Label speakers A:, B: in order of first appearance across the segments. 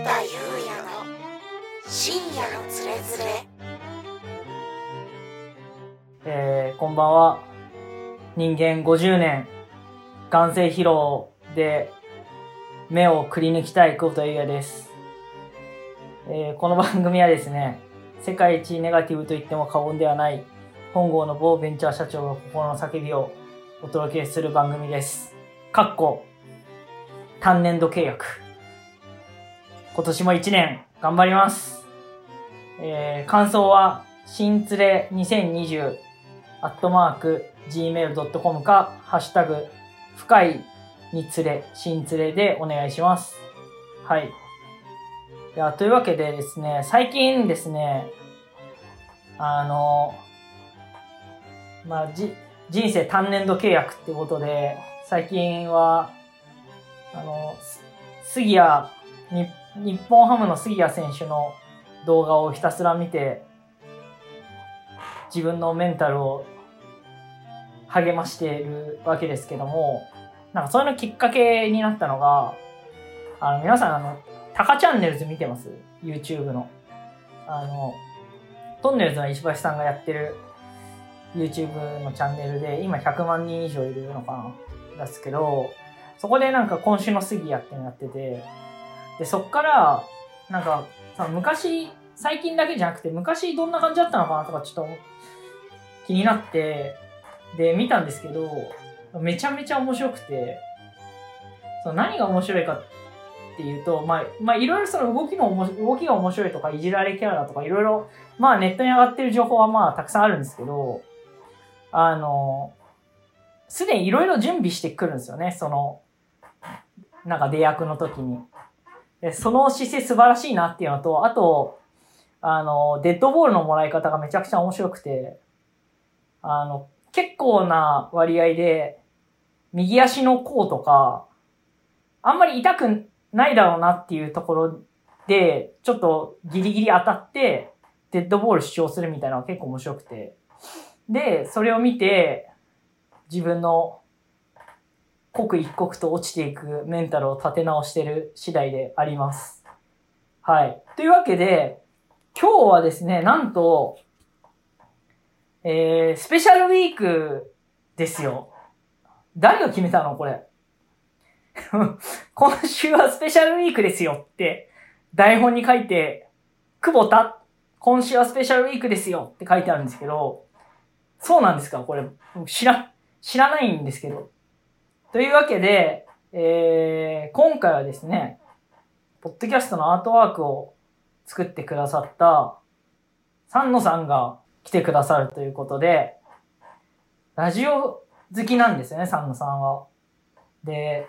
A: 田裕也の深夜のつれづれ
B: えーこんばんは。人間50年、眼性疲労で目をくり抜きたい久保田裕也です。えーこの番組はですね、世界一ネガティブと言っても過言ではない本郷の某ベンチャー社長が心の叫びをお届けする番組です。かっこ、単年度契約。今年も1年頑張ります。えー感想は、新連れ2020アットマーク gmail.com か、ハッシュタグ、深いにつれ、新つれでお願いします。はい。いや、というわけでですね、最近ですね、あの、まあ、じ、人生単年度契約ってことで、最近は、あの、す杉谷、に日本ハムの杉谷選手の動画をひたすら見て、自分のメンタルを励ましているわけですけども、なんかそれのきっかけになったのが、あの、皆さん、あの、タカチャンネルズ見てます ?YouTube の。あの、トンネルズの石橋さんがやってる YouTube のチャンネルで、今100万人以上いるのかな？ですけど、そこでなんか今週の杉谷ってのやってて、で、そっから、なんか、さ昔、最近だけじゃなくて、昔どんな感じだったのかなとかちょっと気になって、で、見たんですけど、めちゃめちゃ面白くて、その何が面白いかっていうと、まあ、まあ、いろいろその動きも、動きが面白いとか、いじられキャラだとか、いろいろ、まあ、ネットに上がってる情報はまあ、たくさんあるんですけど、あの、すでにいろいろ準備してくるんですよね、その、なんか出役の時に。その姿勢素晴らしいなっていうのと、あと、あの、デッドボールのもらい方がめちゃくちゃ面白くて、あの、結構な割合で、右足の甲とか、あんまり痛くないだろうなっていうところで、ちょっとギリギリ当たって、デッドボール主張するみたいなのが結構面白くて。で、それを見て、自分の刻一刻と落ちていくメンタルを立て直してる次第であります。はい。というわけで、今日はですね、なんと、えー、スペシャルウィークですよ。誰が決めたのこれ？今週はスペシャルウィークですよって台本に書いて、久保田、今週はスペシャルウィークですよって書いてあるんですけど、そうなんですか？これ、知ら、知らないんですけど。というわけで、えー、今回はですね、ポッドキャストのアートワークを作ってくださった、三野さんが来てくださるということで、ラジオ好きなんですよね、三野さんは。で、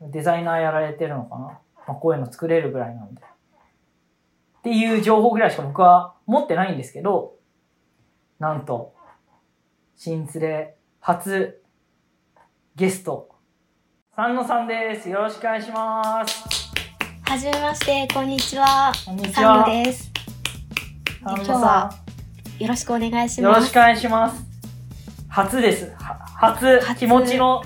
B: デザイナーやられてるのかな、まあ、こういうの作れるぐらいなんで。っていう情報ぐらいしか僕は持ってないんですけど、なんと、新連れ初ゲスト、三野さんです。よろしくお願いします。
C: はじめまして、こんにちは。
B: こんにち
C: サン
B: は。
C: ドです。
B: 三野
C: 今日は
B: さ
C: よろしくお願いし
B: ん、よろ
C: ます。
B: しくお願いします。初です。は初、
C: 初
B: 気持ちの、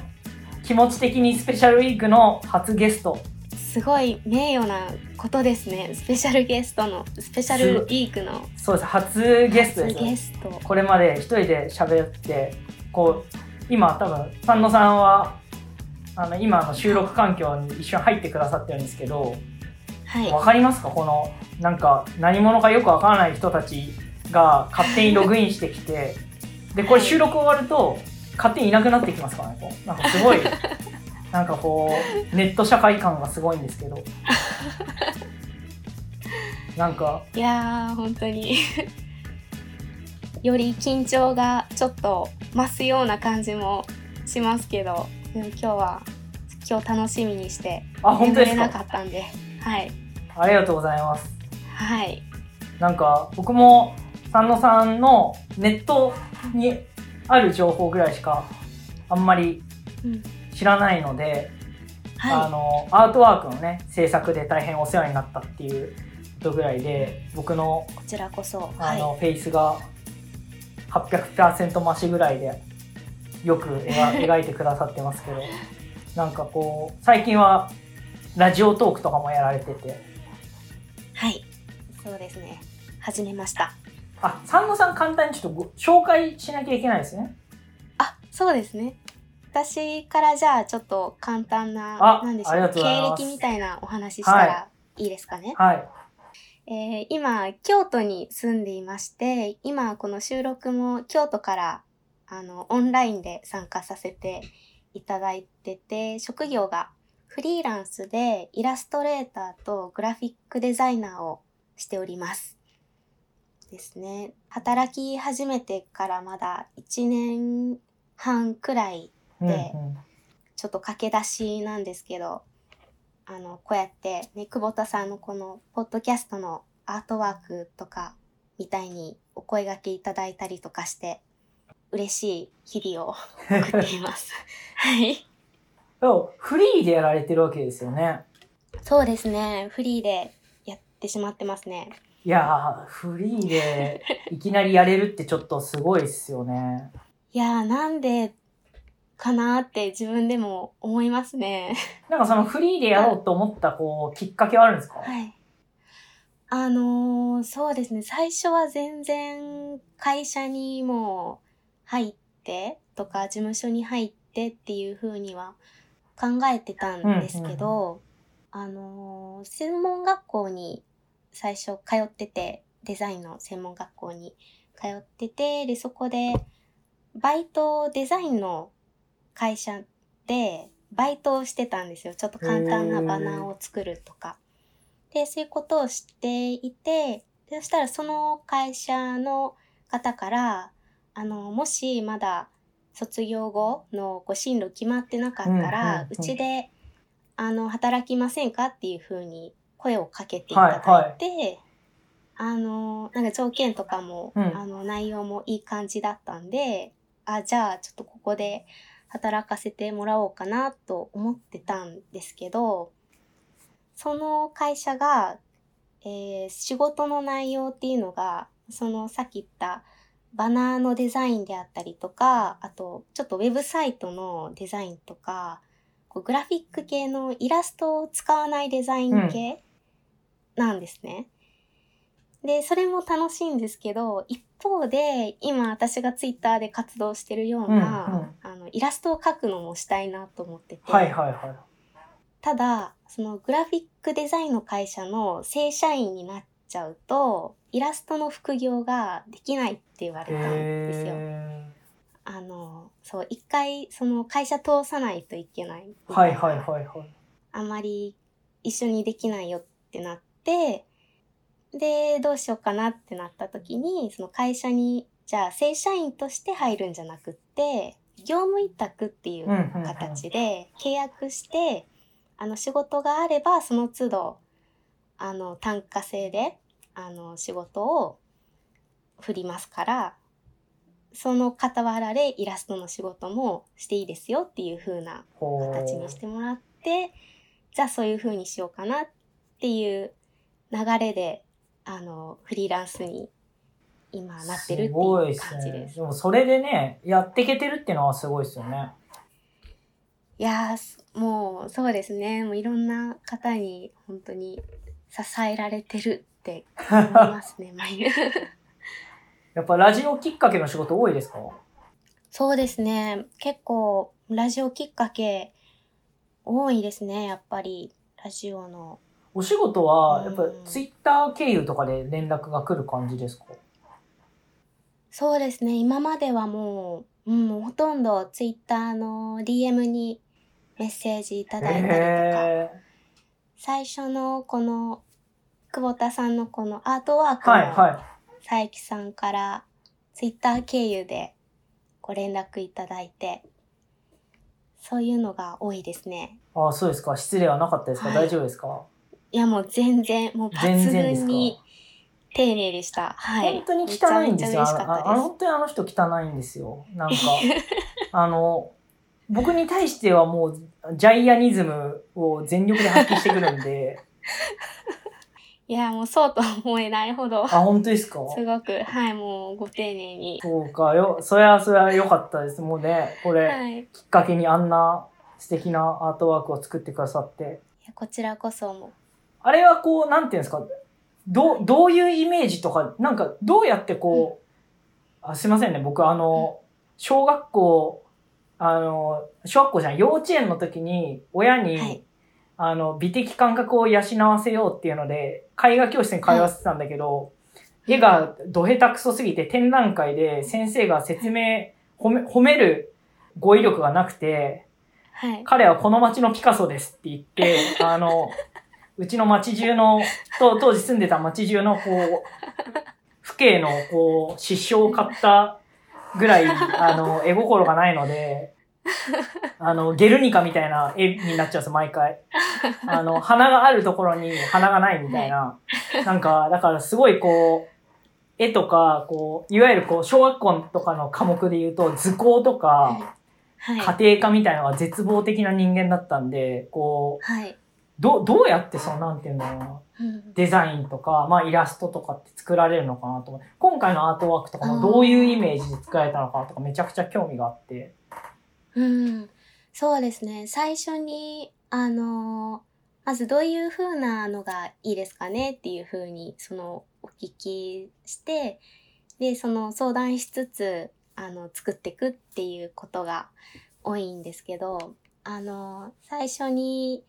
B: 気持ち的にスペシャルウィークの初ゲスト。
C: すごい名誉なことですね。スペシャルゲストの、スペシャルウィークの
B: そうです。初ゲストです。
C: 初ゲスト。
B: これまで一人で喋って、こう、今多分、三野さんは、あの、今の収録環境に一緒に入ってくださってるんですけど、
C: はい。
B: わかりますか？この、なんか、何者かよくわからない人たちが勝手にログインしてきて、で、これ収録終わると、勝手にいなくなってきますからね？こうなんかすごい、なんかこう、ネット社会感がすごいんですけど。なんか、
C: いやー、本当に。より緊張がちょっと増すような感じもしますけど、でも今日は、今日楽しみにして、
B: あ、本当です
C: 眠れなか
B: か
C: ったんで、はい。
B: ありがとうございます。
C: はい。
B: なんか僕も三野さんのネットにある情報ぐらいしかあんまり
C: うん。
B: 知らないので、あ
C: は
B: のアートワークのね制作で大変お世話になったっていうことぐらいで僕の
C: い。こちらこそ。
B: あ
C: はい。
B: のフェイスが800%増しぐらいでよく描 描いてくださってますけどなんかこう最近はラジオトークとかもやられてて
C: はい。そうですね。始めました。
B: あ、三野さん簡単にちょっとご紹介しなきゃいけないですね。
C: あ、そうですね。私からじゃあちょっと簡単な、
B: あ
C: なんでしょう、経歴みたいなお話しした
B: は
C: らいいですかね。
B: はい。
C: えー今、京都に住んでいまして、今この収録も京都からあのオンラインで参加させていただいてて、職業がフリーランスでイラストレーターとグラフィックデザイナーをしております。ですね。働き始めてからまだ1年半くらい
B: うん
C: で
B: うん
C: ちょっと駆け出しなんですけど、あの、こうやってね、久保田さんのこの、ポッドキャストのアートワークとか、みたいにお声掛けいただいたりとかして、嬉しい日々を送っています。はい。
B: でもフリーでやられてるわけですよね。
C: そうですね。フリーでやってしまってますね。
B: いやー、フリーでいきなりやれるってちょっとすごいですよね。
C: いやー、なんでかなーって自分でも思いますね。
B: なんかそのフリーでやろうと思ったこうきっかけはあるんですか、
C: はい。あのーそうですね。最初は全然会社にもう入ってとか事務所に入ってっていう風には考えてたんですけど、あのー専門学校に最初通ってて、デザインの専門学校に通ってて、で、そこでバイト、デザインの会社でバイトをしてたんですよ。ちょっと簡単なバナーを作るとか。で、そういうことをしていて、でそしたらその会社の方から、あの、もしまだ卒業後のご進路決まってなかったら、
B: う
C: うんちで、あの、働きませんかっていうふうに声をかけていただいて、あの、なんか条件とかも、
B: うん
C: あの、内容もいい感じだったんで、あ、じゃあちょっとここで働かせてもらおうかなと思ってたんですけど、その会社が、えー仕事の内容っていうのが、そのさっき言ったバナーのデザインであったりとか、あとちょっとウェブサイトのデザインとか、こうグラフィック系のイラストを使わないデザイン系なんですね。で、それも楽しいんですけど、一方で、今私がツイッターで活動してるような、あの、イラストを描くのもしたいなと思ってて、
B: はいはいはい。
C: ただ、そのグラフィックデザインの会社の正社員になっちゃうと、イラストの副業ができないって言われたんですよ。
B: へ
C: あの、そう、一回、その会社通さないといけない。
B: はいはいはいはい。
C: あんまり一緒にできないよってなって、で、どうしようかなってなった時に、その会社に、じゃあ正社員として入るんじゃなくって、業務委託っていう形で契約して、あの仕事があればその都度、あの単価制で、あの仕事を振りますから、その傍らでイラストの仕事もしていいですよっていう風な形にしてもらって、じゃあそういう風にしようかなっていう流れで、あの、フリーランスに今なってるっていう感じです。
B: でもそれでね、やっていけてるっていうのはすごいですよね。
C: いやもうそうですね。もういろんな方に本当に支えられてるって思いますね、毎日。
B: やっぱラジオきっかけの仕事多いですか？
C: そうですね。結構ラジオきっかけ多いですね、やっぱり。ラジオの
B: お仕事は、やっぱ
C: うん
B: ツイッター経由とかで連絡が来る感じですか？
C: そうですね。今まではもう、うん、もうほとんどツイッターの DM にメッセージいただいたりとか、
B: へ
C: 最初のこの久保田さんのこのアートワー
B: ー
C: クも、
B: はいは
C: 佐伯さんからツイッター経由でご連絡いただいて、そういうのが多いですね。
B: い。ああ、そうですか。失礼はなかったですか、
C: はい
B: 大丈夫ですか？
C: いやもう全然、もう
B: 全
C: 抜群に丁寧でした。はい。
B: 本当に汚いんですよ。
C: めちゃめちゃ嬉しか
B: あ本当にあの人汚いんですよ。なんか、あの、僕に対してはもう、ジャイアニズムを全力で発揮してくるんで、
C: いや、もうそうとは思えないほど、
B: あ、本当ですか？
C: すごく、はい、もうご丁寧に。
B: そうか、よ、それはそれは良かったです。もうね、これ、
C: はい。い
B: きっかけにあんな素敵なアートワークを作ってくださって。
C: やこちらこそも。
B: あれはこう、なんていうんですか、どう、どういうイメージとか、なんか、どうやってこう、あ、すいませんね、僕あの、小学校、あの、小学校じゃん、幼稚園の時に、親に、
C: はい。
B: あの、美的感覚を養わせようっていうので、絵画教室に通わせてたんだけど、絵がど下手くそすぎて展覧会で先生が説明、褒め、褒める語彙力がなくて、
C: はい。
B: 彼はこの町のピカソですって言って、あの、うちの町中の、と 当時住んでた町中の、こう、父兄の、こう、失笑を買ったぐらい、あの、絵心がないので、あの、ゲルニカみたいな絵になっちゃうんですよ、毎回。あの、鼻があるところに鼻がないみたいな。なんか、だからすごいこう、絵とか、こう、いわゆるこう、小学校とかの科目で言うと、図工とか、
C: はい。
B: 家庭科みたいなのが絶望的な人間だったんで、こう、
C: はい。
B: ど、どうやってその、なんていうんだろうな、
C: うん。
B: デザインとか、まあイラストとかって作られるのかなと思って、今回のアートワークとかもどういうイメージで作られたのかなとかめちゃくちゃ興味があって。
C: うん、そうですね。最初に、あのまずどういう風なのがいいですかねっていう風に、その、お聞きして、で、その相談しつつ、あの、作っていくっていうことが多いんですけど、あの最初に、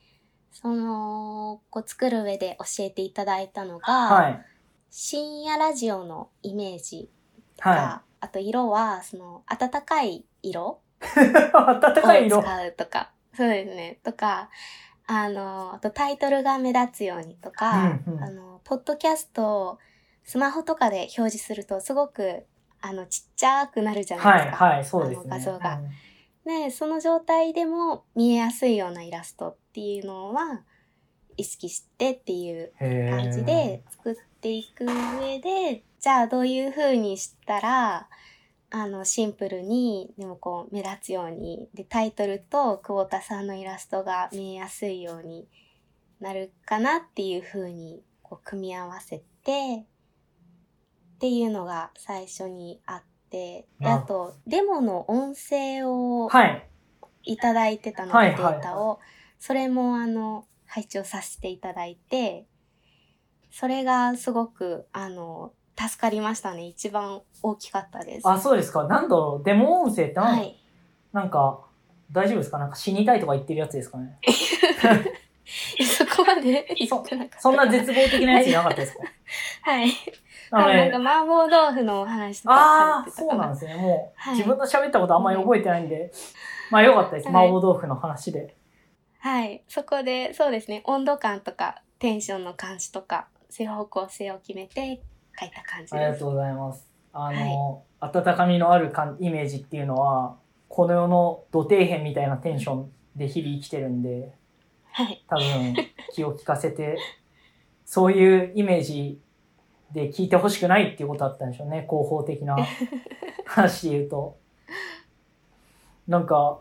C: その、こう作る上で教えていただいたのが、
B: はい。
C: 深夜ラジオのイメージとか、
B: は
C: あと色は、その、暖かい色
B: い。暖かい色。
C: を使うとか、そうですね、とか、あの、あとタイトルが目立つようにとか、
B: うんうん
C: あの、ポッドキャストをスマホとかで表示するとすごく、あの、ちっちゃくなるじゃない
B: はい、
C: ですか。
B: はい、そうですね。
C: 画像が
B: うん
C: で、その状態でも見えやすいようなイラストっていうのは、意識してっていう感じで作っていく上で、じゃあどういう風にしたら、あの、シンプルに、でもこう、目立つように、で、タイトルと久保田さんのイラストが見えやすいようになるかなっていう風に、こう、組み合わせて、っていうのが最初にあって、で
B: な
C: あと、デモの音声を
B: はい。
C: いただいてたので、
B: はいはい。
C: データを、それもあの、配置をさせていただいて、それがすごく、あの、助かりましたね。一番大きかったです。
B: あ、そうですか。なんだろう、デモ音声ってなん,、
C: はい。
B: なんか、大丈夫ですか？なんか死にたいとか言ってるやつですかね？
C: そこまで 言ってなかった。
B: そんな絶望的なやついなかったですか？
C: はい。
B: あ
C: なんか、麻婆豆腐のお話とか
B: ああ。そうなんですね。もう、
C: はい
B: 自分の喋ったことあんまり覚えてないんで、まあよかったです。
C: はい
B: 麻婆豆腐の話で。
C: はい。そこで、そうですね、温度感とか、テンションの感じとか、そういう方向性を決めて書いた感じです。
B: ありがとうございます。あの、温かみのある感イメージっていうのは、この世の土底辺みたいなテンションで日々生きてるんで、
C: はい。
B: 多分気を利かせて、そういうイメージで聞いてほしくないっていうことだったんでしょうね。広報的な 話で言うと。なんか、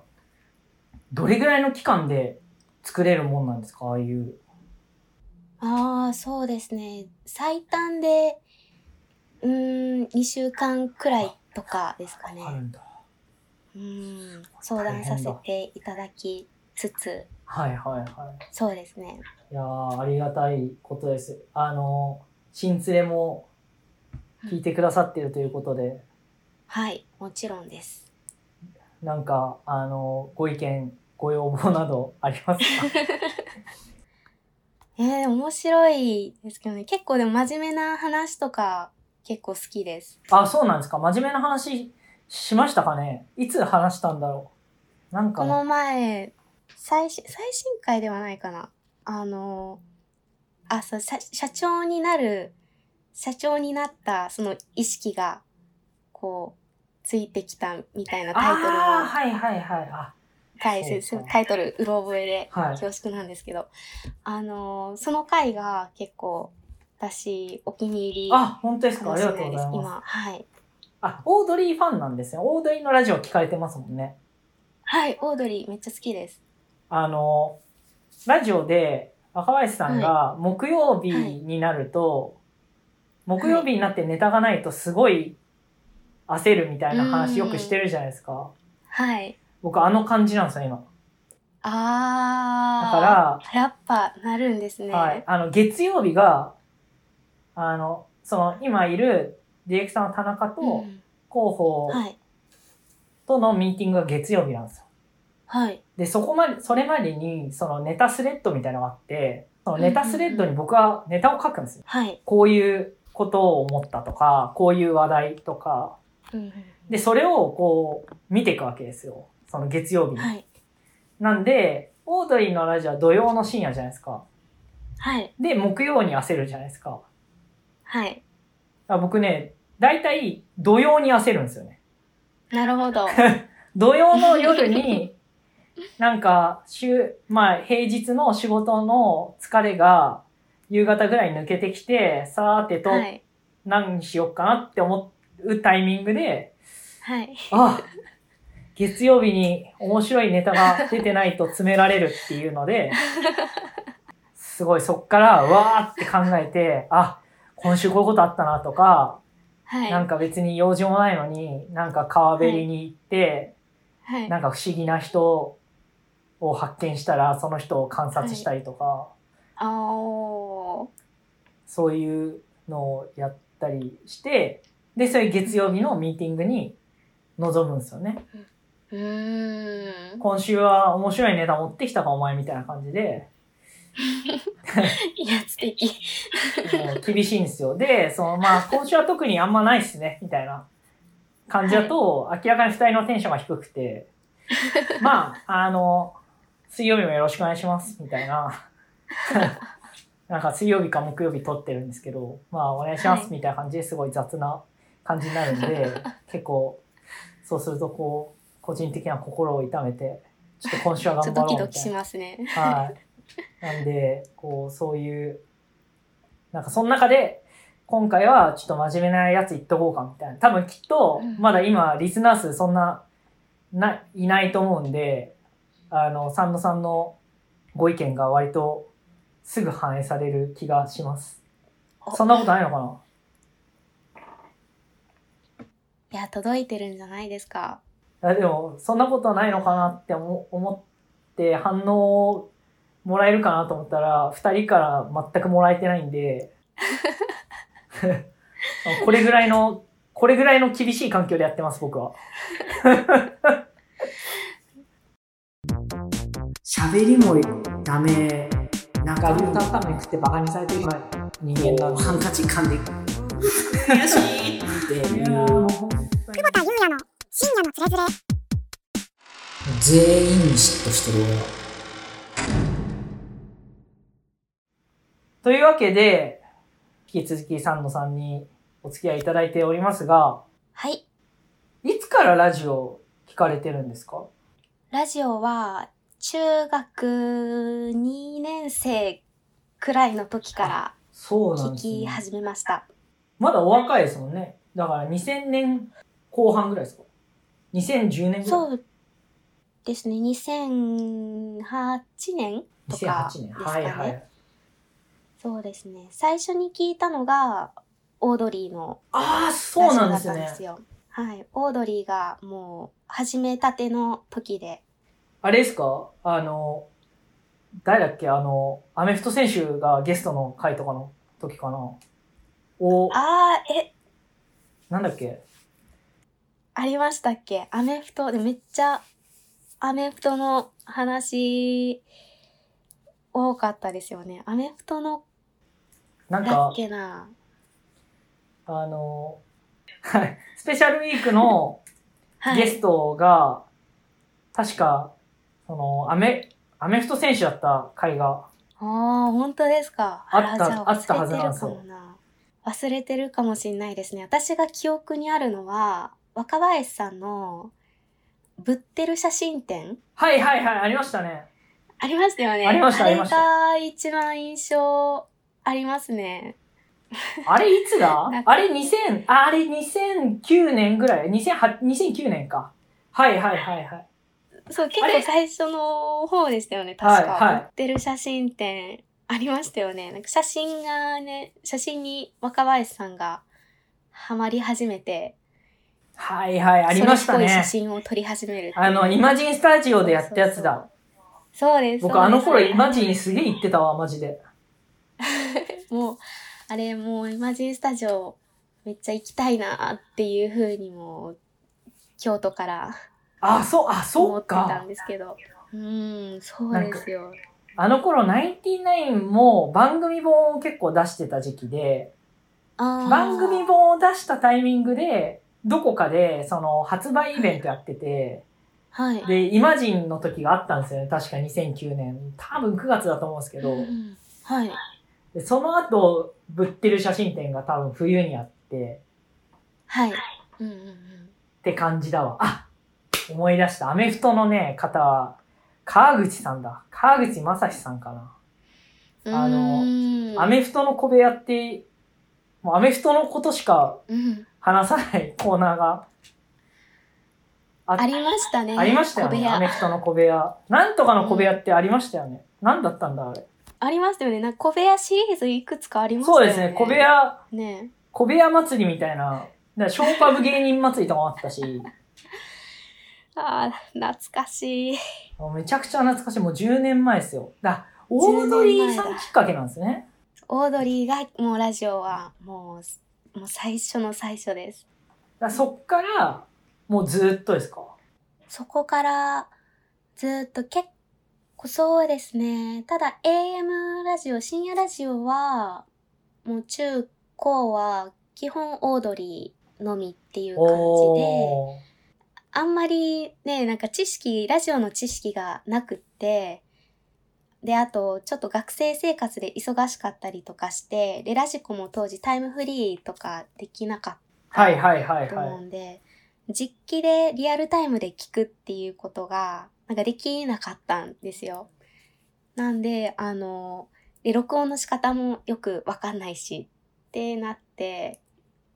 B: どれぐらいの期間で作れるもんなんですか？ああいう。
C: ああ、そうですね。最短で、うーん、2週間くらいとかですかね。
B: あるんだ。
C: うーん、相談させていただきつつ、
B: はいはいはい。
C: そうですね。
B: いやーありがたいことです。あの、新連れも聞いてくださってるということで、
C: はい、もちろんです。
B: なんか、あの、ご意見、ご要望などありますか？
C: えー、面白いですけどね。結構でも真面目な話とか結構好きです。
B: あ、そうなんですか？真面目な話しましたかね？いつ話したんだろう？なんかね、
C: この前、最新、最新回ではないかな。あの、あ、そう、社社長になる、社長になったその意識が、こう、ついてきたみたいなタイトル
B: あはいはいはい。あ、
C: はい、
B: そうか
C: すタイトル、うろ覚えで
B: はい
C: 恐縮なんですけど、あのーその回が結構、私、お気に入り
B: あ、本当ですか？ありが。とうございます。
C: 今、はい。
B: あ、オードリーファンなんですね。オードリーのラジオ聞かれてますもんね。
C: はい、オードリーめっちゃ好きです。
B: あの、ラジオで若林さんが木曜日になると、木曜日になってネタがないとすごい焦るみたいな話よくしてるじゃないですか。
C: はい。
B: 僕あの感じなんですよ、今。
C: あー。
B: だから、
C: やっぱ、なるんですね。
B: はい。あの、月曜日が、あの、その今いるディレクターの田中と
C: うん
B: 広報
C: はい。
B: とのミーティングが月曜日なんですよ。
C: はい。
B: で、そこまで、それまでにそのネタスレッドみたいなのがあって、そのネタスレッドに僕はネタを書くんですよ。
C: はい。
B: こういうことを思ったとか、こういう話題とか、
C: うん
B: で、それをこう見ていくわけですよ。その月曜日に。
C: はい。
B: なんで、オードリーのラジオは土曜の深夜じゃないですか。
C: はい。
B: で、木曜に焦るじゃないですか。
C: はい。
B: だから僕ね、大体土曜に焦るんですよね。
C: なるほど。
B: 土曜の夜に、なんか、週、まあ、平日の仕事の疲れが、夕方ぐらいに抜けてきて、さーてと、
C: はい。
B: 何しよっかなって思うタイミングで、
C: はい。
B: あ、月曜日に面白いネタが出てないと詰められるっていうので、すごいそっからわーって考えて、あ、今週こういうことあったなとか、
C: はい。
B: なんか別に用事もないのに、なんか川べりに行って、
C: はい。
B: なんか不思議な人を発見したら、その人を観察したりとか、
C: あー。
B: そういうのをやったりして、で、それ月曜日のミーティングに臨むんですよね。
C: うーん。
B: 今週は面白いネタ持ってきたかお前みたいな感じで、
C: いや、素敵。
B: もう厳しいんですよ。で、そのまあ今週は特にあんまないっすね、みたいな。感じだと、明らかに二人のテンションが低くて、まあ、あの、水曜日もよろしくお願いします、みたいな。なんか水曜日か木曜日撮ってるんですけど、まあお願いします、
C: はい。
B: みたいな感じですごい雑な感じになるんで、結構、そうするとこう、個人的な心を痛めて、ちょっと今週は頑張ろうみたいな。
C: っとドキドキしますね。
B: はい。なんで、こう、そういう、なんかその中で、今回はちょっと真面目なやつ言っとこうかみたいな。多分きっと
C: うん、
B: まだ今、リスナー数そんな、な、いないと思うんで、あの、サンドさんのご意見が割とすぐ反映される気がします。
C: お
B: そんなことないのかな？い
C: や、届いてるんじゃないですか。
B: でも、そんなことないのかなって思思って反応をもらえるかなと思ったら、二人から全くもらえてないんで、これぐらいの、これぐらいの厳しい環境でやってます、僕は。喋りもダメ。なんか、ルータータメ食ってバカにされてる人間なんで。ハンカチ噛んで、悔しい
A: 深夜のつれづれ
B: 全員に嫉妬してる俺は。というわけで、引き続きサンドさんにお付き合いいただいておりますが、
C: はい。
B: いつからラジオ聞かれてるんですか？
C: ラジオは、中学2年生くらいの時から聞
B: そうなんです、ね。
C: き始めました。
B: まだお若いですもんね。だから2000年後半ぐらいですか？?2010 年ぐらい
C: そうですね。2008年とか
B: 2008年。
C: ですかね。
B: はいはい。
C: そうですね。最初に聞いたのが、オードリーの
B: ああ、そうなんですね。
C: はい。オードリーがもう始めたての時で。
B: あれですか？あの、誰だっけ？あの、アメフト選手がゲストの回とかの時かなお、
C: あー、え、
B: なんだっけ？
C: ありましたっけ？アメフト？でめっちゃアメフトの話多かったですよね。アメフトのだ
B: なんか
C: っ、けな？
B: あの、はい、スペシャルウィークの
C: はい。
B: ゲストが、確か、その、アメ、アメフト選手だった回が、
C: ああ、本当ですか？
B: あったあったはずなんですよ
C: 忘れてるかもな。忘れてるかもしれないですね。私が記憶にあるのは、若林さんの、ぶってる写真展？
B: はいはいはい、ありましたね。
C: ありましたよね。
B: ありましたありました
C: あれが一番印象ありますね。
B: あれいつだ？あれ2000、ああれ2009年ぐらい ?2008、2009年か。はいはいはいはい。
C: そう、結構最初の方でしたよね、確か。
B: はいはい
C: 売ってる写真展ありましたよね。なんか写真がね、写真に若林さんがハマり始めて、
B: はいはい、ありましたね
C: それっぽい写。真を撮り始める
B: あの、イマジンスタジオでやったやつだ。
C: そうです。
B: 僕あの頃イマ
C: ジ
B: ジンすげえ行ってたわ、マジで。
C: もう、あれもうイマジンスタジオめっちゃ行きたいなっていうふうにも京都から
B: あ、そう、あ、そ
C: 思ってた
B: うか
C: ん。ですけど。うん、そうですよ。
B: あの頃、ナインティナインも番組本を結構出してた時期で、番組本を出したタイミングで、どこかで、その、発売イベントやってて、
C: はい。
B: で、イマジンの時があったんですよね。確か2009年。多分9月だと思うんですけど、
C: うんはい。
B: でその後、ぶってる写真展が多分冬にあって、
C: はい。うんうんうん。
B: って感じだわ。あ思い出した。アメフトのね、方は、川口さんだ。川口正史さんかな。あのアメフトの小部屋って、もうアメフトのことしか
C: うん、
B: 話さないコーナーがあ
C: ありましたね。
B: ありましたよね。
C: 小部屋
B: アメフトの小部屋。なんとかの小部屋ってありましたよね。なんだったんだ、あれ。
C: ありましたよね。なんか小部屋シリーズいくつかありましたよね。
B: そうですね。小部。屋、
C: ね
B: 小部屋祭りみたいな。だからショーパブ芸人祭りとかもあったし、
C: ああ、懐かしい。
B: もうめちゃくちゃ懐かしい。もう10年前ですよ。だオードリーさんきっかけなんですね。
C: オードリーがもうラジオはもう、もう最初の最初です。
B: だそっから、もうずっとですか？
C: そこからずっと結構そうですね。ただ AM ラジオ、深夜ラジオは、もう中高は基本オードリーのみっていう感じで。あんまりね、なんか知識、ラジオの知識がなくって、で、あと、ちょっと学生生活で忙しかったりとかして、で、ラジコも当時タイムフリーとかできなかっ
B: はいはいはい
C: たと思
B: はい。
C: うんで、実機でリアルタイムで聞くっていうことが、なんかできなかったんですよ。なんで、あの、で、録音の仕方もよくわかんないし、ってなって、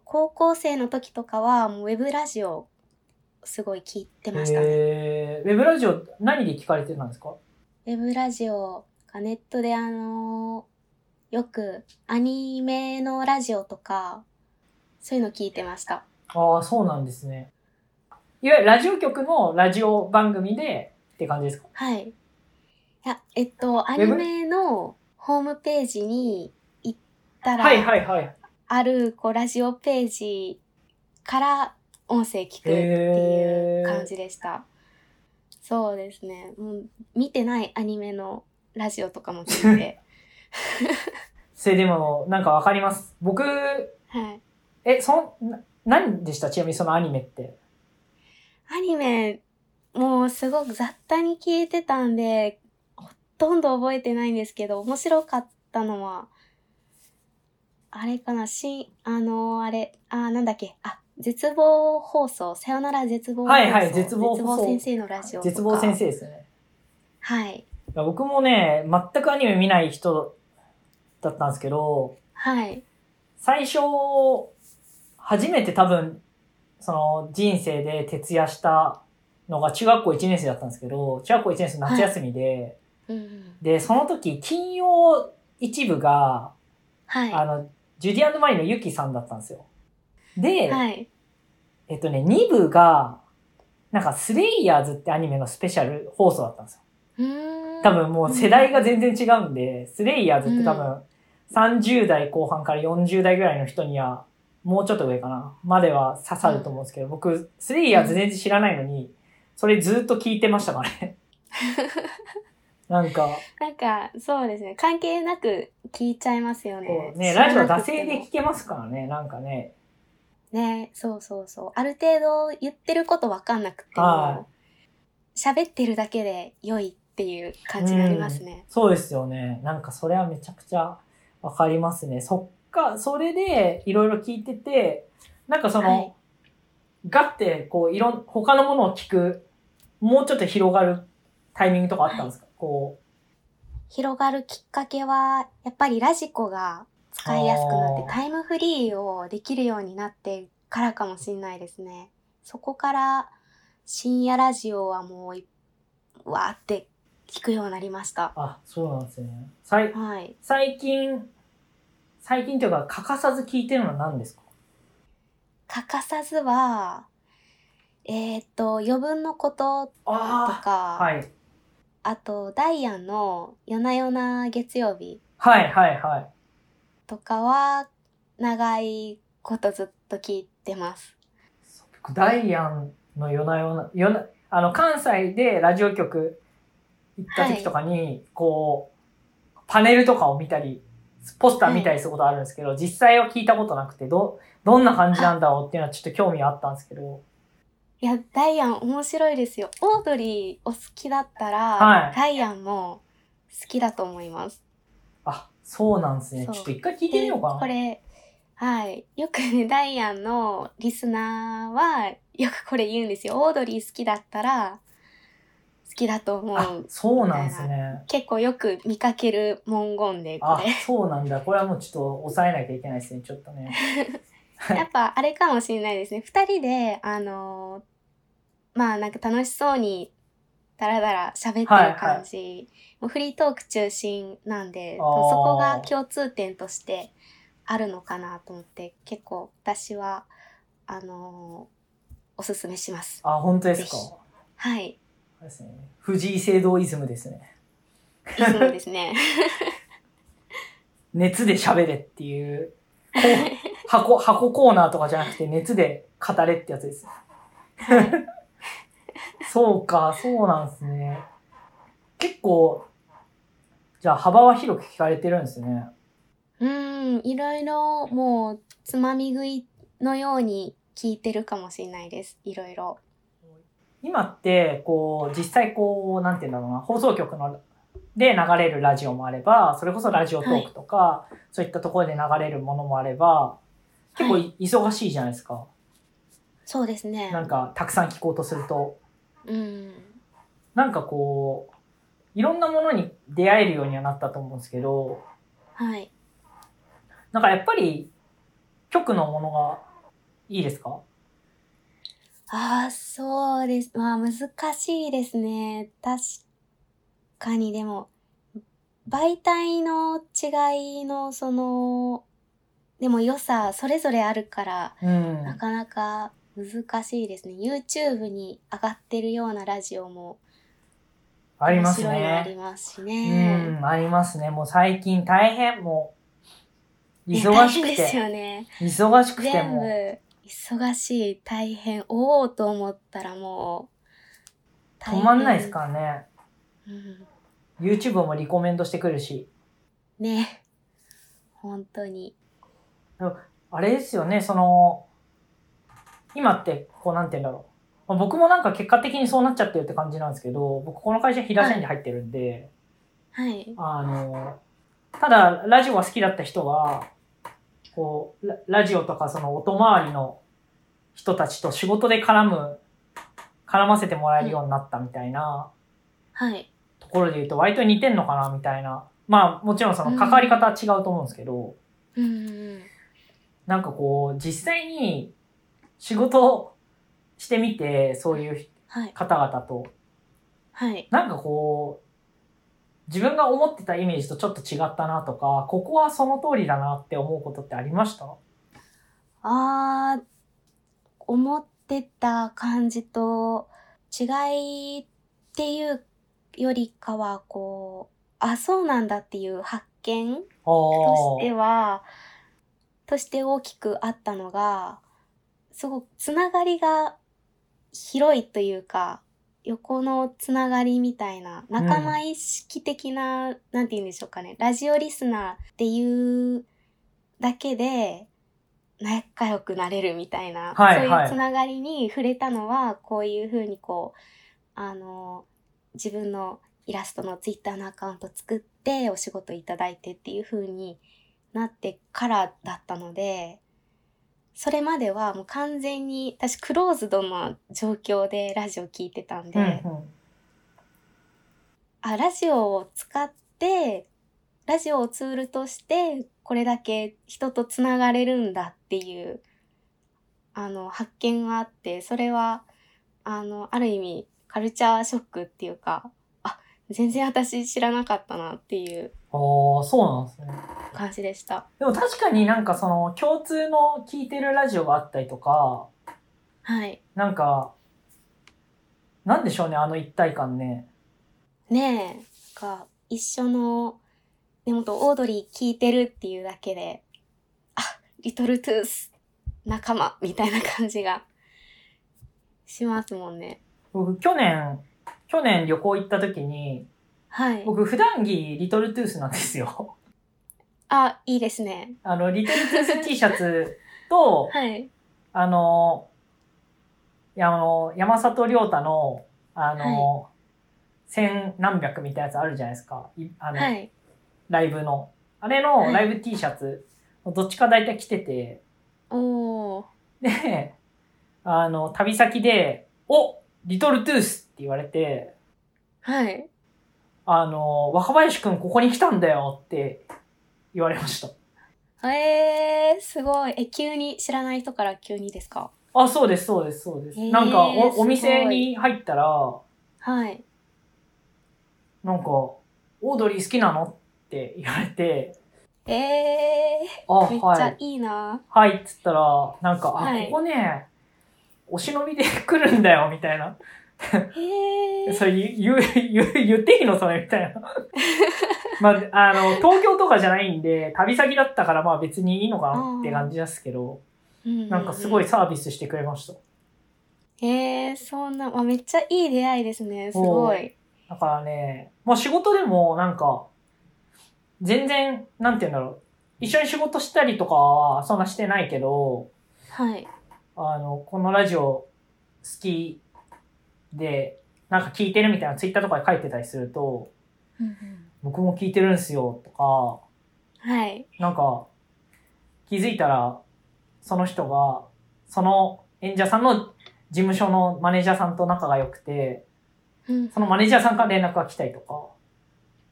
C: 高校生の時とかはもうウェブラジオすごい聞いてましたね。
B: えー、ウェブラジオ何で聞かれてたんですか？
C: ウェブラジオがネットであのよくアニメのラジオとか、そういうの聞いてました。
B: ああ、そうなんですね。いわゆるラジオ局のラジオ番組でって感じですか？
C: はい。いや、えっと、アニメのホームページに行ったら、
B: はいはいはい。
C: あるこうラジオページから音声聞くっていう感じでした。そうですね。もう見てないアニメのラジオとかも聞いて。
B: それでも、なんかわかります。僕、
C: はい。
B: え、そん、な何でした？ちなみにそのアニメって。
C: アニメ、もうすごく雑多に聞いてたんで、ほとんど覚えてないんですけど、面白かったのは、あれかな、し、あのあれ、あ、なんだっけ、あ、絶望放送、さよなら絶望放送。
B: はいはい絶望放送
C: 先生のラジオ。
B: 絶望先生ですね。
C: はい。
B: 僕もね、全くアニメ見ない人だったんですけど、
C: はい。
B: 最初、初めて多分、その人生で徹夜したのが中学校1年生だったんですけど、中学校1年生の夏休みで、
C: うんうん。
B: で、その時、金曜一部が、
C: はい。
B: あの、ジュディアンドマリーのユキさんだったんですよ。で、
C: はい。
B: えっとね、2部が、なんか、スレイヤーズってアニメのスペシャル放送だったんですよ。多分もう世代が全然違うんで、スレイヤーズって多分30代後半から40代ぐらいの人には、もうちょっと上かな、までは刺さると思うんですけど、僕、スレイヤーズ全然知らないのに、それずっと聞いてましたからね。なんか、
C: なんか、そうですね。関係なく聞いちゃいますよ
B: こ
C: ね。
B: うね、ラジオ惰性で聞けますからね、なんかね。
C: ね、そうそうそう。ある程度言ってることわかんなくて
B: は
C: も、喋ってるだけで良いっていう感じになりますね。
B: そうですよね。なんかそれはめちゃくちゃわかりますね。そっか、それでいろいろ聞いてて、なんかその、
C: はい
B: ガッてこういろん、他のものを聞く、もうちょっと広がるタイミングとかあったんですか、こ
C: 広がるきっかけは、やっぱりラジコが使いやすくなってタイムフリーをできるようになってからかもしれないですね。そこから深夜ラジオはもうい、わーって聞くようになりました
B: う、。あ、そうなんですね。さい
C: はい。
B: 最近、最近というか欠かさず聞いてるのは何ですか？
C: 欠かさずは、えっ、と、余分のことと
B: あ
C: か、
B: あ、はい。
C: あと、ダイアンの夜な夜な月曜日
B: はいはいはい。
C: とかは長いことずっと聞いてます。
B: 僕ダイアンの夜な夜な、夜な、あの、関西でラジオ局行った時とかに、こう、パネルとかを見たり、ポスター見たりすることあるんですけど、実際は聞いたことなくて、ど、どんな感じなんだろうっていうのはちょっと興味あったんですけど、
C: いや、ダイアン面白いですよ。オードリーお好きだったら、
B: はい
C: ダイアンも好きだと思います。
B: あ、そうなんですね。ちょっと一回聞いてみようかな。
C: でこれ、はい。よくね、ダイアンのリスナーは、よくこれ言うんですよ。オードリー好きだったら、好きだと思
B: あ
C: う。、
B: そうなんですね。
C: 結構よく見かける文言で、こ
B: あ
C: れ。、
B: そうなんだ。これはもうちょっと抑えなきゃいけないですね。ちょっとね。
C: やっぱあれかもしれないですね。二人で、あのーまあなんか楽しそうに、だらだら喋ってる感じ、もうフリートーク中心なんで、そこが共通点としてあるのかなと思って、結構私は、あのーおすすめします。
B: あ、本当ですか？
C: はい。
B: ですね。藤井聖堂イズムですね。
C: いつもですね。
B: 熱で喋れっていう、こう箱、箱コーナーとかじゃなくて熱で語れってやつです。
C: はい。
B: そうか、そうなんですね。結構、じゃあ幅は広く聞かれてるんですね。
C: うん、いろいろもうつまみ食いのように聞いてるかもしれないです。いろいろ。
B: 今って、こう、実際こう、なんて言うんだろうな、放送局の、で流れるラジオもあれば、それこそラジオトークとか、そういったところで流れるものもあれば、結構
C: はい
B: い忙しいじゃないですか。
C: そうですね。
B: なんか、たくさん聞こうとすると。
C: うん。
B: なんかこう、いろんなものに出会えるようにはなったと思うんですけど、
C: はい。
B: なんかやっぱり、局のものがいいですか？
C: ああ、そうです。まあ難しいですね。確かにでも、媒体の違いのその、でも良さ、それぞれあるから、
B: うん。
C: なかなか難しいですね。YouTube に上がってるようなラジオも
B: あります
C: 面白いのあり
B: ね。
C: ますし
B: う
C: ね。
B: ん、ありますね。もう最近大変、もう、
C: ね
B: 忙しく
C: 大変です
B: て、
C: よね。
B: 忙しくて
C: 全部
B: もう、
C: 忙しい、大変、おおと思ったらもう、
B: 止まんないですからね。
C: うん
B: YouTube もリコメンドしてくるし。
C: ね。本当に。
B: あれですよね、その、今って、こうなんて言うんだろう。まあ僕もなんか結果的にそうなっちゃってるって感じなんですけど、僕この会社平社員で入ってるんで、
C: はい。
B: あの、ただ、ラジオが好きだった人は、こう、ララジオとかその音回りの人たちと仕事で絡む、絡ませてもらえるようになったみたいな
C: はい。
B: ところで言うと割と似てんのかなみたいな。まあもちろんその関わり方は違うと思うんですけど、
C: うんうん
B: なんかこう、実際に仕事してみて、そういう
C: はい。
B: 方々と、
C: はい。
B: なんかこう、自分が思ってたイメージとちょっと違ったなとか、ここはその通りだなって思うことってありました？
C: あー、思ってた感じと違いっていうよりかは、こう、あ、そうなんだっていう発見
B: あ
C: として
B: ー
C: は、として大きくあったのが、すごくつながりが広いというか、横のつながりみたいな、仲間意識的な、なんて言うんでしょうかね、ラジオリスナーっていうだけで、仲良くなれるみたいな、
B: はい
C: そう
B: はいいう
C: つながりに触れたのは、こういうふうにこう、あの、自分のイラストのツイッターのアカウント作ってお仕事いただいてっていう風になってからだったので、それまではもう完全に私クローズドな状況でラジオ聞いてたんで、
B: うんうん。
C: あ、ラジオを使って、ラジオをツールとしてこれだけ人とつながれるんだっていう、あの、発見があって、それは、あの、ある意味カルチャーショックっていうか、あ、全然私知らなかったなっていう
B: ああ、そうなんですね。
C: 感じでした。
B: でも確かになんかその共通の聞いてるラジオがあったりとか、
C: はい。
B: なんか、なんでしょうね、あの一体感ね。
C: ねえ、なんか一緒の、でもとオードリー聞いてるっていうだけで、あ、リトルトゥース仲間みたいな感じがしますもんね。
B: 僕、去年、去年旅行行った時に、
C: はい。
B: 僕、普段着リトルトゥースなんですよ。
C: あ、いいですね。
B: あの、リトルトゥース T シャツと、
C: はい。
B: あの、あの、山里亮太の、あの、千何百みたいなやつあるじゃないですか。いあの、
C: はい。
B: ライブの。あれ
C: はい
B: のライブ T シャツ、どっちか大体着てて、
C: おー。
B: で、あの、旅先で、おリトルトゥースって言われて、
C: はい。
B: あの、若林くんここに来たんだよって言われました。
C: えー、すごい。え、急に知らない人から急にですか？
B: あ、そうです、そうです、そうです。
C: へー
B: なんかお、お店に入ったら、
C: はい。
B: なんか、オードリー好きなのって言われて、
C: え
B: あ、
C: ー、めっち
B: はい。
C: ゃいいな。
B: はい、っつったら、なんか、あ、
C: はい
B: ここね、お忍びで来るんだよ、みたいな。
C: えー。
B: それ言う、言う、言っていいのそれ、みたいな。まあ、あの、東京とかじゃないんで、旅先だったから、まあ別にいいのかなって感じですけど、なんかすごい
C: うん
B: サービスしてくれました。
C: うん。えー、そんな、あ、めっちゃいい出会いですね。すごい。
B: だからね、まあ仕事でもなんか、全然、なんて言うんだろう。一緒に仕事したりとかはそんなしてないけど、
C: はい。
B: あの、このラジオ好きで、なんか聞いてるみたいなツイッターとかで書いてたりすると、僕も聞いてるんすよとか、
C: はい。
B: なんか、気づいたら、その人が、その演者さんの事務所のマネージャーさんと仲が良くて、
C: うん
B: そのマネージャーさんから連絡が来たりとか、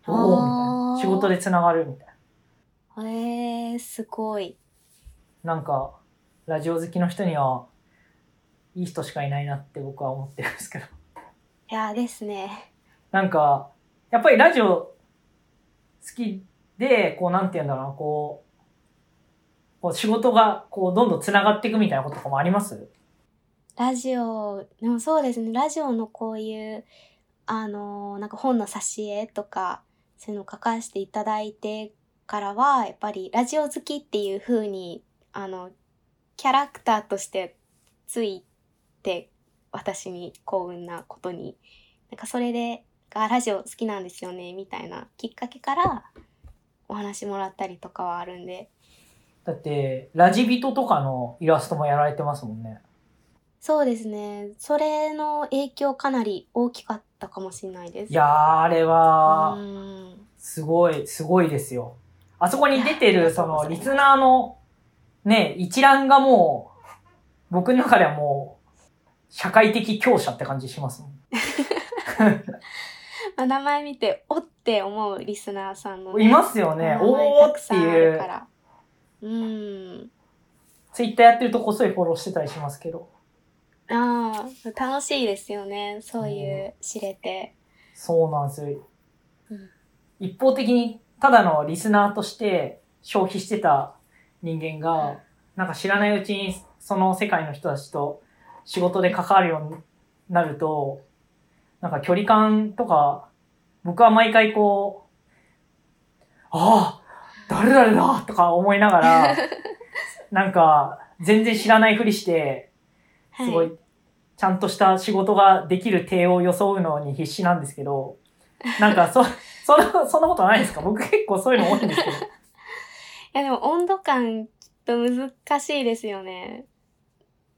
B: おおみたいな。仕事で繋がるみたい
C: えー、すごい。
B: な。なんか、ラジオ好きの人には、いい人しかいないなって僕は思ってるんですけど。
C: いやですね。
B: なんか、やっぱりラジオ好きで、こうなんて言うんだろうな、こう、こう仕事がこうどんどん繋がっていくみたいなこととかもあります？
C: ラジオ、でもそうですね。ラジオのこういう、あのーなんか本の挿絵とか、そういうのを書かせていただいてからは、やっぱりラジオ好きっていう風に、あの、キャラクターとしてついて、私に幸運なことに、なんかそれで、あラジオ好きなんですよね、みたいなきっかけから、お話もらったりとかはあるんで、
B: だって、ラジビトとかのイラストもやられてますもんね。
C: そうですね。それの影響かなり大きかったかもしれないです。
B: いやー、あれは
C: う、ん
B: すごい、すごいですよ。あそこに出てる、その、リスナーの、ね、一覧がもう、僕の中ではもう、社会的強者って感じしますもん。
C: まあ、名前見て、おって思うリスナーさんの、
B: いますよね。おーっていう
C: るか、ら。うん。
B: ツイッターやってるとこっそりフォローしてたりしますけど。
C: ああ、楽しいですよね。そういう知れて。
B: そうなんですよ。
C: うん
B: 一方的に、ただのリスナーとして消費してた人間が、なんか知らないうちにその世界の人たちと仕事で関わるようになると、なんか距離感とか、僕は毎回こう、ああ、誰々だとか思いながら、なんか全然知らないふりして、すご
C: はい
B: い、ちゃんとした仕事ができる体を装うのに必死なんですけど、なんかそ、そそんなことないですか？僕結構そういうの多いんですけど。
C: いやでも温度感きっと難しいですよね。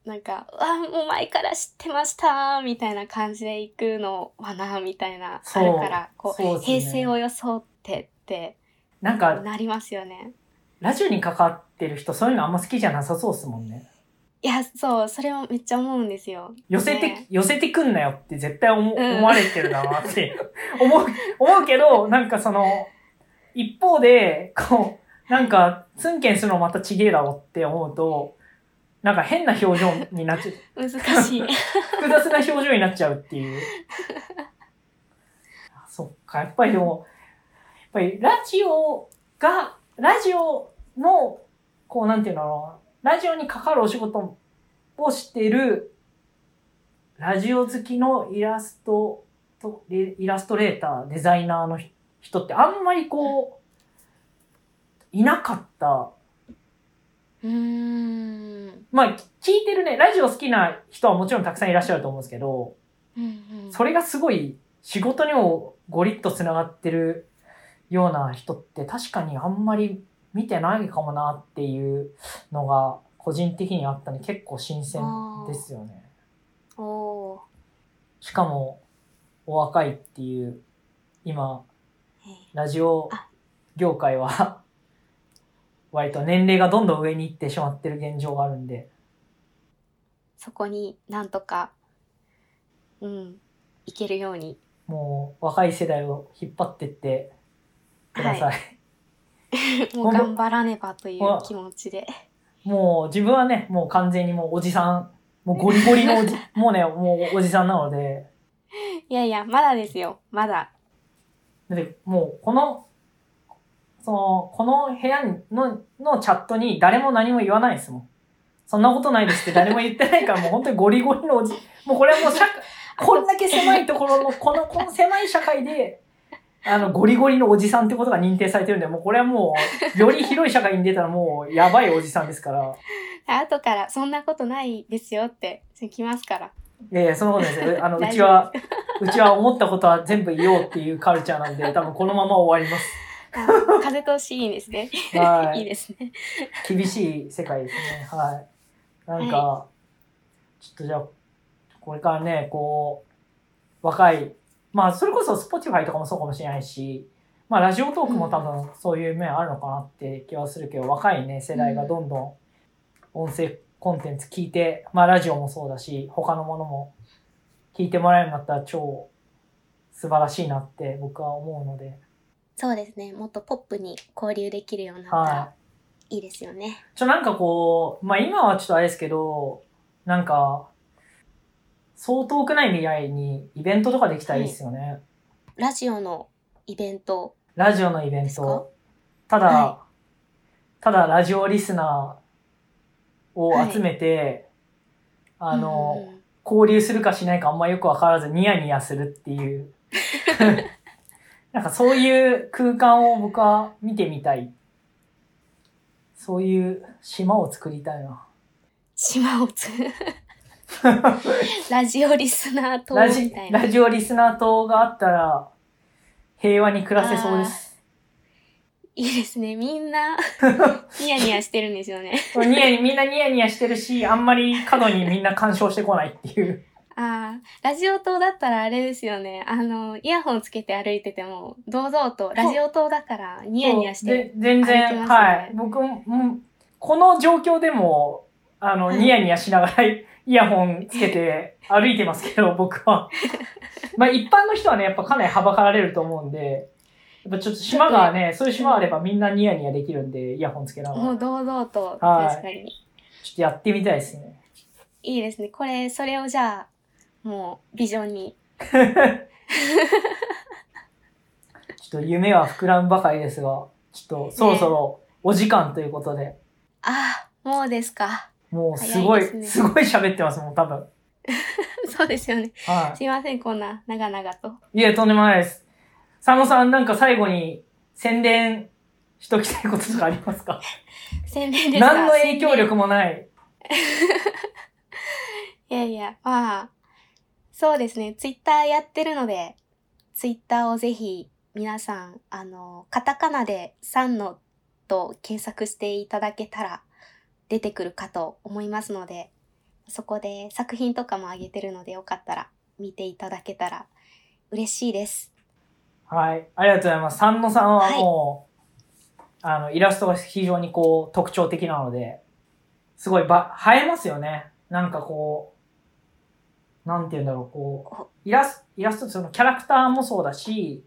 C: なんか、うわ、もう前から知ってましたみたいな感じで行くのはな、みたいな、あるから、こう、
B: そうね
C: 平成を装ってって
B: なんか、
C: なりますよね。
B: ラジオに関わってる人そういうのあんま好きじゃなさそうですもんね。
C: いや、そう、それもめっちゃ思うんですよ。
B: 寄せて、
C: ね
B: 寄せてくんなよって絶対思,、
C: うん
B: 思われてるなって 思う、思うけど、なんかその、一方で、こう、なんか、ツンケンするのまたちげえだろって思うと、なんか変な表情になっちゃう。
C: 難しい。
B: 複雑な表情になっちゃうっていう。あそっか、やっぱりでも、やっぱりラジオが、ラジオの、こうなんていうのラジオにかかるお仕事をしてる、ラジオ好きのイラストと、イラストレーター、デザイナーの人ってあんまりこう、いなかった。
C: うーん。
B: まあ、聞いてるね、ラジオ好きな人はもちろんたくさんいらっしゃると思うんですけど、
C: うんうん。
B: それがすごい仕事にもゴリッと繋がってるような人って確かにあんまり見てないかもなっていうのが個人的にあったので結構新鮮ですよね。しかもお若いっていう今
C: えー
B: ラジオ
C: あ
B: 業界は割と年齢がどんどん上に行ってしまってる現状があるんで
C: そこになんとか、うん、いけるように。
B: もう若い世代を引っ張ってってください。
C: もう頑張らねばという気持ちで。
B: もう自分はね、もう完全にもうおじさん、もうゴリゴリのおじ、もうね、もうおじさんなので、
C: いやいや、まだですよ。まだ。
B: で、もうこの、その、この部屋の、のチャットに誰も何も言わないですもん。そんなことないですって誰も言ってないから、もう本当にゴリゴリのおじ、もうこれはもう社会、こんだけ狭いところの、この、この狭い社会で、あの、ゴリゴリのおじさんってことが認定されてるんで、もうこれはもう、より広い社会に出たらもう、やばいおじさんですから。
C: 後からそんなことないですよって来ますから。
B: いやいや、そのことですよ。あの、うちは、うちは思ったことは全部言おうっていうカルチャーなんで、多分このまま終わります。
C: あ 風通しいいですね。
B: はいい。
C: いですね。
B: 厳しい世界ですね。はい。なんか、
C: は
B: ちょっとじゃあ、これからね、こう、若い、まあ、それこそ Spotify とかもそうかもしれないし、まあ、ラジオトークも多分そういう面あるのかなって気はするけど、若いね、世代がどんどん音声コンテンツ聞いて、まあ、ラジオもそうだし、他のものも聞いてもらえるようになったら超素晴らしいなって僕は思うので、
C: そうですね。もっとポップに交流できるようになった
B: はい
C: ら。いいですよね。
B: ちょ、なんかこう、まあ今はちょっとあれですけど、なんか、そう遠くない未来にイベントとかできたらいいですよね。
C: ラジオのイベント
B: ラジオのイベント。ただ、
C: は
B: ただラジオリスナーを集めて、あの、交流するかしないかあんまよくわからずニヤニヤするっていう。なんかそういう空間を僕は見てみたい。そういう島を作りたいな。
C: 島をつラジオリスナー党
B: ラジ
C: みたいな。
B: ラジオリスナー党があったら平和に暮らせそうです。
C: いいですね。みんな、ニヤニヤしてるんですよね。
B: ニヤニみんなニヤニヤしてるし、あんまり過度にみんな干渉してこないっていう。
C: ああ、ラジオ党だったらあれですよね。あの、イヤホンつけて歩いてても、堂々と、ラジオ党だからニヤニヤして
B: で全然、
C: 歩いてますね
B: はい。僕も、うんこの状況でも、あの、
C: はい
B: ニヤニヤしながら イヤホンつけて歩いてますけど、僕は。まあ一般の人はね、やっぱかなりはばかられると思うんで、やっぱちょっと島がね、そういう島あればみんなニヤニヤできるんで、イヤホンつけながら。ちょっ
C: もう堂々と、
B: はい
C: 確かに。
B: とやってみたいですね。
C: いいですね。これ、それをじゃあ、もう、ビジョンに。
B: ちょっと夢は膨らむばかりですが、ちょっとそろそろお時間ということで、
C: ああ、もうですか。
B: もうすごい、
C: 早いです
B: す
C: ね
B: ごい喋ってますもん、多分。
C: そうですよね。
B: は
C: すいません、こんな、長々と。
B: い。いえ、とんでもないです。佐野さん、なんか最後に宣伝しときたいこととかありますか？
C: 宣伝ですか？
B: 何の影響力もない。
C: いやいや、まあ、そうですね。ツイッターやってるので、ツイッターをぜひ皆さん、あの、カタカナで3のと検索していただけたら出てくるかと思いますので、そこで作品とかも上げてるのでよかったら見ていただけたら嬉しいです。
B: はい。ありがとうございます。三野さんは
C: はい
B: もう、あの、イラストが非常にこう、特徴的なので、すごいば、映えますよね。なんかこう、なんて言うんだろう、こう、イラスイラストそのキャラクターもそうだし、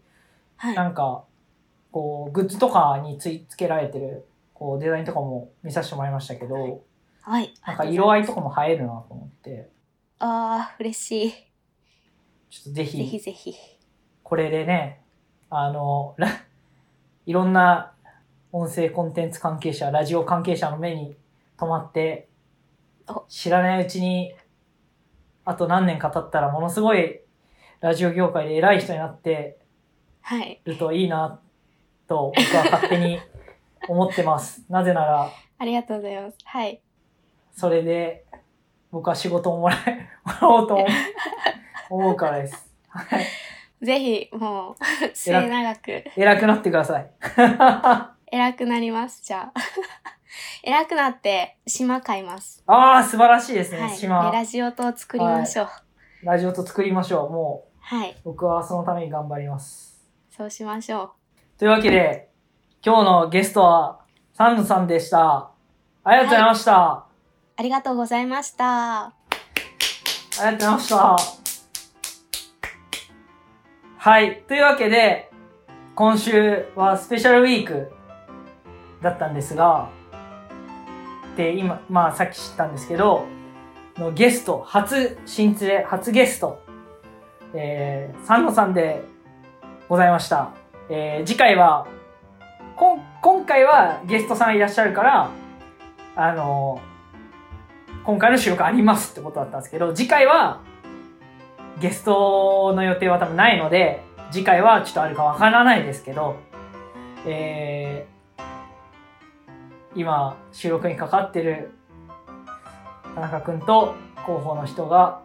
C: はい。
B: なんか、こう、グッズとかについ付けられてる、こう、デザインとかも見させてもらいましたけど、
C: はい。
B: なんか色合いとかも映えるなと思って、
C: ああ、嬉しい。
B: ちょっとぜ
C: ぜひ
B: ひ、
C: ぜひ。
B: これでね、あの、らいろんな音声コンテンツ関係者、ラジオ関係者の目に留まって
C: お、
B: 知らないうちに、あと何年か経ったらものすごいラジオ業界で偉い人になって
C: はい。
B: るといいな、と僕は勝手に思ってます。なぜなら、
C: ありがとうございます。はい。
B: それで僕は仕事をもらえ、もらおうと思う 思うからです。はい。
C: ぜひ、もう、末永く、
B: 偉くなってください。
C: 偉くなります。じゃあ。偉くなって、島買います。
B: ああ、素晴らしいですね、
C: はい。で
B: 島。
C: ラジオと作りましょう。
B: ラジオと作りましょう。も
C: はい。
B: う、僕はそのために頑張ります。
C: そうしましょう。
B: というわけで、今日のゲストは、サンヌさんでした。ありがとうございました。
C: ありがとうございました。
B: ありがとうございました。はい。というわけで、今週はスペシャルウィークだったんですが、で、今、まあさっき知ったんですけど、のゲスト、初新連れ、初ゲスト、えー、三野さんでございました。えー、次回は、こん、今回はゲストさんいらっしゃるから、あの今回の収録ありますってことだったんですけど、次回は、ゲストの予定は多分ないので、次回はちょっとあるかわからないですけど、えー、今、収録にかかってる田中くんと広報の人が、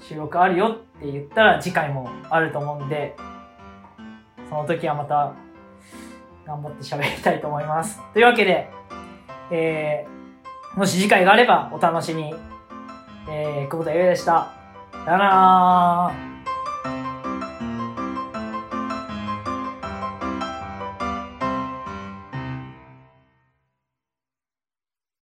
B: 収録あるよって言ったら次回もあると思うんで、その時はまた頑張って喋りたいと思います。というわけで、えー、もし次回があればお楽しみ。えー、久保田優也でした。さよなら